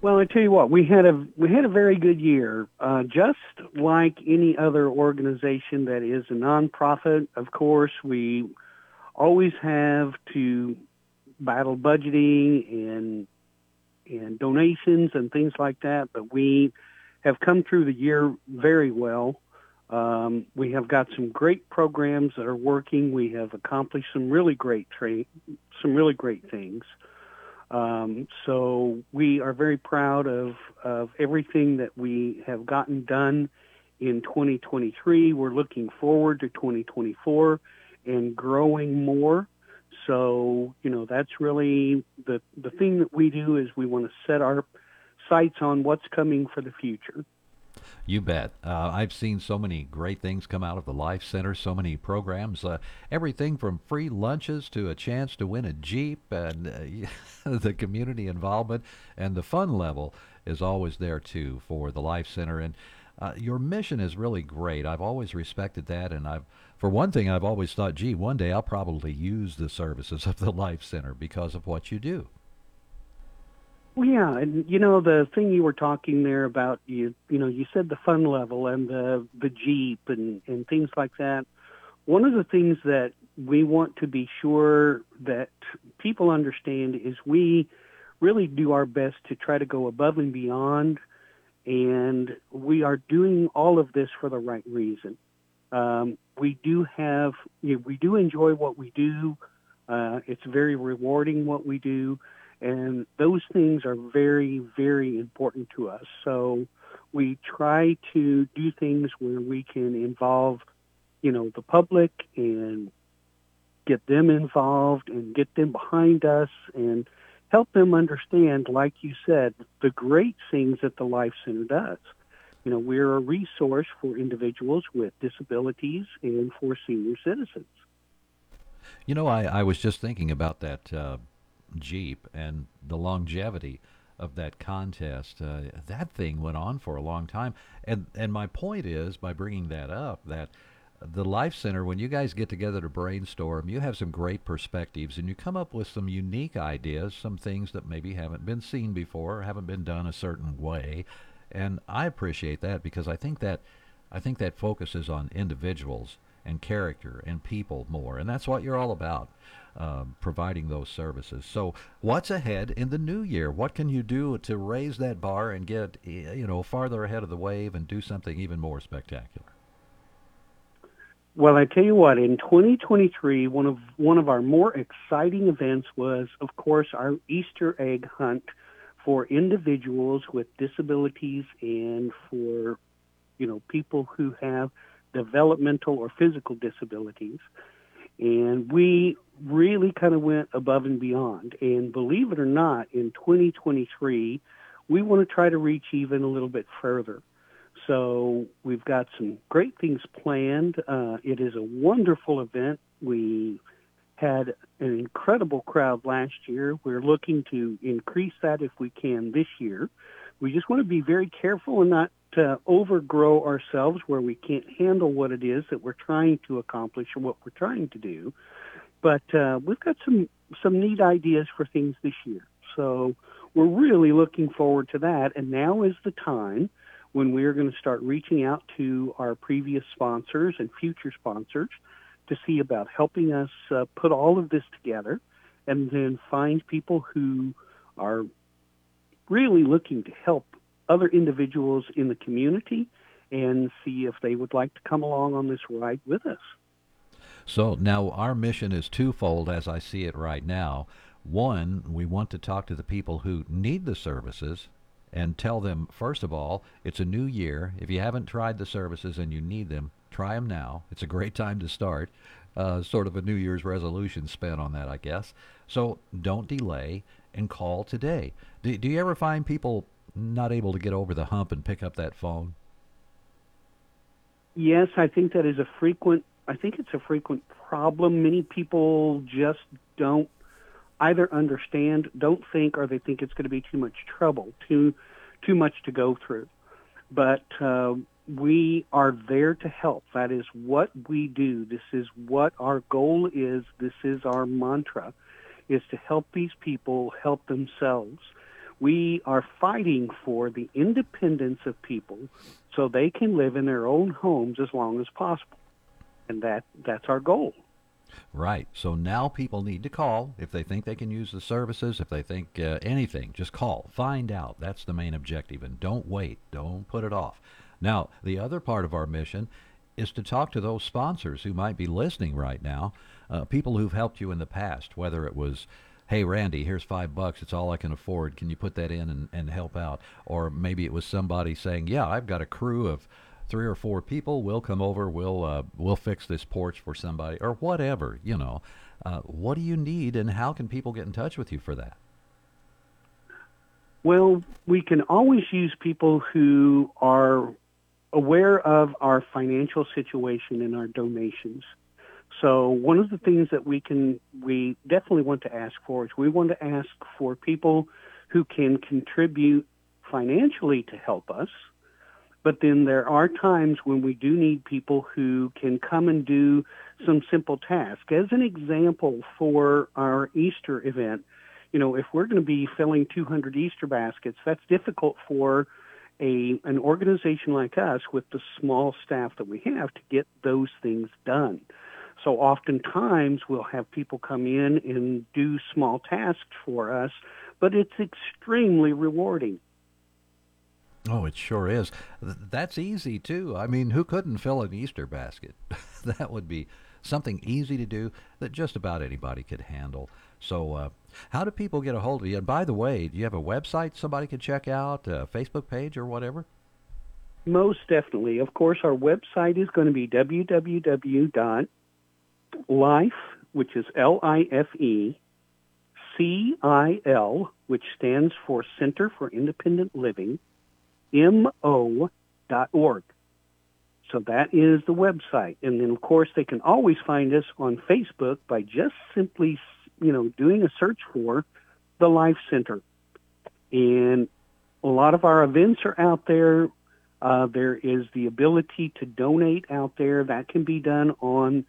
[SPEAKER 44] Well, I tell you what, we had a we had a very good year. Uh, just like any other organization that is a nonprofit, of course, we always have to battle budgeting and and donations and things like that. But we have come through the year very well. Um, we have got some great programs that are working. We have accomplished some really great tra- some really great things. Um, so we are very proud of, of everything that we have gotten done in 2023. We're looking forward to 2024 and growing more. So, you know, that's really the, the thing that we do is we want to set our sights on what's coming for the future.
[SPEAKER 8] You bet. Uh, I've seen so many great things come out of the Life Center, so many programs, uh, everything from free lunches to a chance to win a Jeep, and uh, the community involvement and the fun level is always there too for the Life Center. And uh, your mission is really great. I've always respected that, and I've, for one thing, I've always thought, gee, one day I'll probably use the services of the Life Center because of what you do.
[SPEAKER 44] Well, yeah, and you know the thing you were talking there about you you know you said the fun level and the the jeep and and things like that. One of the things that we want to be sure that people understand is we really do our best to try to go above and beyond, and we are doing all of this for the right reason. Um, we do have you know, we do enjoy what we do. Uh, it's very rewarding what we do and those things are very, very important to us. So we try to do things where we can involve, you know, the public and get them involved and get them behind us and help them understand, like you said, the great things that the Life Center does. You know, we're a resource for individuals with disabilities and for senior citizens.
[SPEAKER 8] You know, I, I was just thinking about that uh, Jeep and the longevity of that contest. Uh, that thing went on for a long time, and and my point is by bringing that up that the Life Center, when you guys get together to brainstorm, you have some great perspectives and you come up with some unique ideas, some things that maybe haven't been seen before, or haven't been done a certain way. And I appreciate that because I think that I think that focuses on individuals and character and people more, and that's what you're all about, um, providing those services. So, what's ahead in the new year? What can you do to raise that bar and get you know farther ahead of the wave and do something even more spectacular?
[SPEAKER 44] Well, I tell you what, in 2023, one of one of our more exciting events was, of course, our Easter egg hunt for individuals with disabilities and for, you know, people who have developmental or physical disabilities. And we really kind of went above and beyond. And believe it or not, in 2023, we want to try to reach even a little bit further. So we've got some great things planned. Uh, it is a wonderful event. We had an incredible crowd last year. We're looking to increase that if we can this year. We just want to be very careful and not uh, overgrow ourselves where we can't handle what it is that we're trying to accomplish or what we're trying to do. But uh, we've got some some neat ideas for things this year. So we're really looking forward to that. And now is the time when we are going to start reaching out to our previous sponsors and future sponsors to see about helping us uh, put all of this together and then find people who are really looking to help other individuals in the community and see if they would like to come along on this ride with us.
[SPEAKER 8] So now our mission is twofold as I see it right now. One, we want to talk to the people who need the services and tell them, first of all, it's a new year. If you haven't tried the services and you need them, try them now. It's a great time to start. Uh, sort of a New Year's resolution spent on that, I guess. So don't delay and call today. Do, do you ever find people not able to get over the hump and pick up that phone?
[SPEAKER 44] Yes, I think that is a frequent. I think it's a frequent problem. Many people just don't either understand, don't think, or they think it's going to be too much trouble, too too much to go through. But uh, we are there to help. That is what we do. This is what our goal is. This is our mantra, is to help these people help themselves. We are fighting for the independence of people so they can live in their own homes as long as possible. And that, that's our goal.
[SPEAKER 8] Right. So now people need to call if they think they can use the services, if they think uh, anything, just call. Find out. That's the main objective. And don't wait. Don't put it off. Now, the other part of our mission is to talk to those sponsors who might be listening right now, uh, people who've helped you in the past, whether it was, hey, Randy, here's five bucks. It's all I can afford. Can you put that in and, and help out? Or maybe it was somebody saying, yeah, I've got a crew of three or four people. We'll come over. We'll uh, we'll fix this porch for somebody or whatever. You know, uh, what do you need, and how can people get in touch with you for that?
[SPEAKER 44] Well, we can always use people who are aware of our financial situation and our donations. So one of the things that we can we definitely want to ask for is we want to ask for people who can contribute financially to help us but then there are times when we do need people who can come and do some simple tasks. As an example for our Easter event, you know, if we're going to be filling 200 Easter baskets, that's difficult for a an organization like us with the small staff that we have to get those things done. So oftentimes we'll have people come in and do small tasks for us, but it's extremely rewarding.
[SPEAKER 8] Oh, it sure is. That's easy too. I mean, who couldn't fill an Easter basket? that would be something easy to do that just about anybody could handle. So, uh, how do people get a hold of you? And by the way, do you have a website somebody could check out, a Facebook page or whatever?
[SPEAKER 44] Most definitely. Of course, our website is going to be www.life, which is L-I-F-E, C-I-L, which stands for Center for Independent Living, M-O dot org. So that is the website. And then, of course, they can always find us on Facebook by just simply, you know, doing a search for the Life Center. And a lot of our events are out there. Uh, there is the ability to donate out there. That can be done on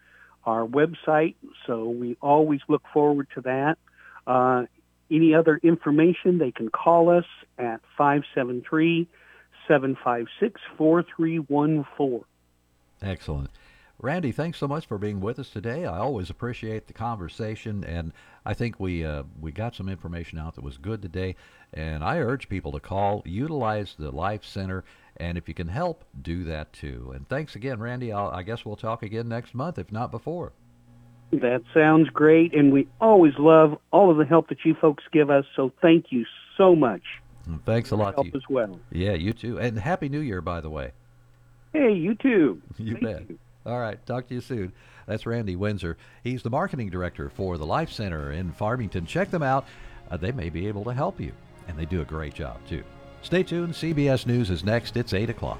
[SPEAKER 44] our website. So we always look forward to that. Uh, any other information, they can call us at 573 756 4314.
[SPEAKER 8] Excellent. Randy, thanks so much for being with us today. I always appreciate the conversation, and I think we uh, we got some information out that was good today. And I urge people to call, utilize the Life Center, and if you can help, do that too. And thanks again, Randy. I'll, I guess we'll talk again next month, if not before.
[SPEAKER 44] That sounds great, and we always love all of the help that you folks give us. So thank you so much.
[SPEAKER 8] And thanks a lot
[SPEAKER 44] help
[SPEAKER 8] to you.
[SPEAKER 44] as well.
[SPEAKER 8] Yeah, you too. And Happy New Year, by the way.
[SPEAKER 44] Hey, you too.
[SPEAKER 8] You
[SPEAKER 44] Thank
[SPEAKER 8] bet. All right. Talk to you soon. That's Randy Windsor. He's the marketing director for the Life Center in Farmington. Check them out. Uh, they may be able to help you, and they do a great job, too. Stay tuned. CBS News is next. It's 8 o'clock.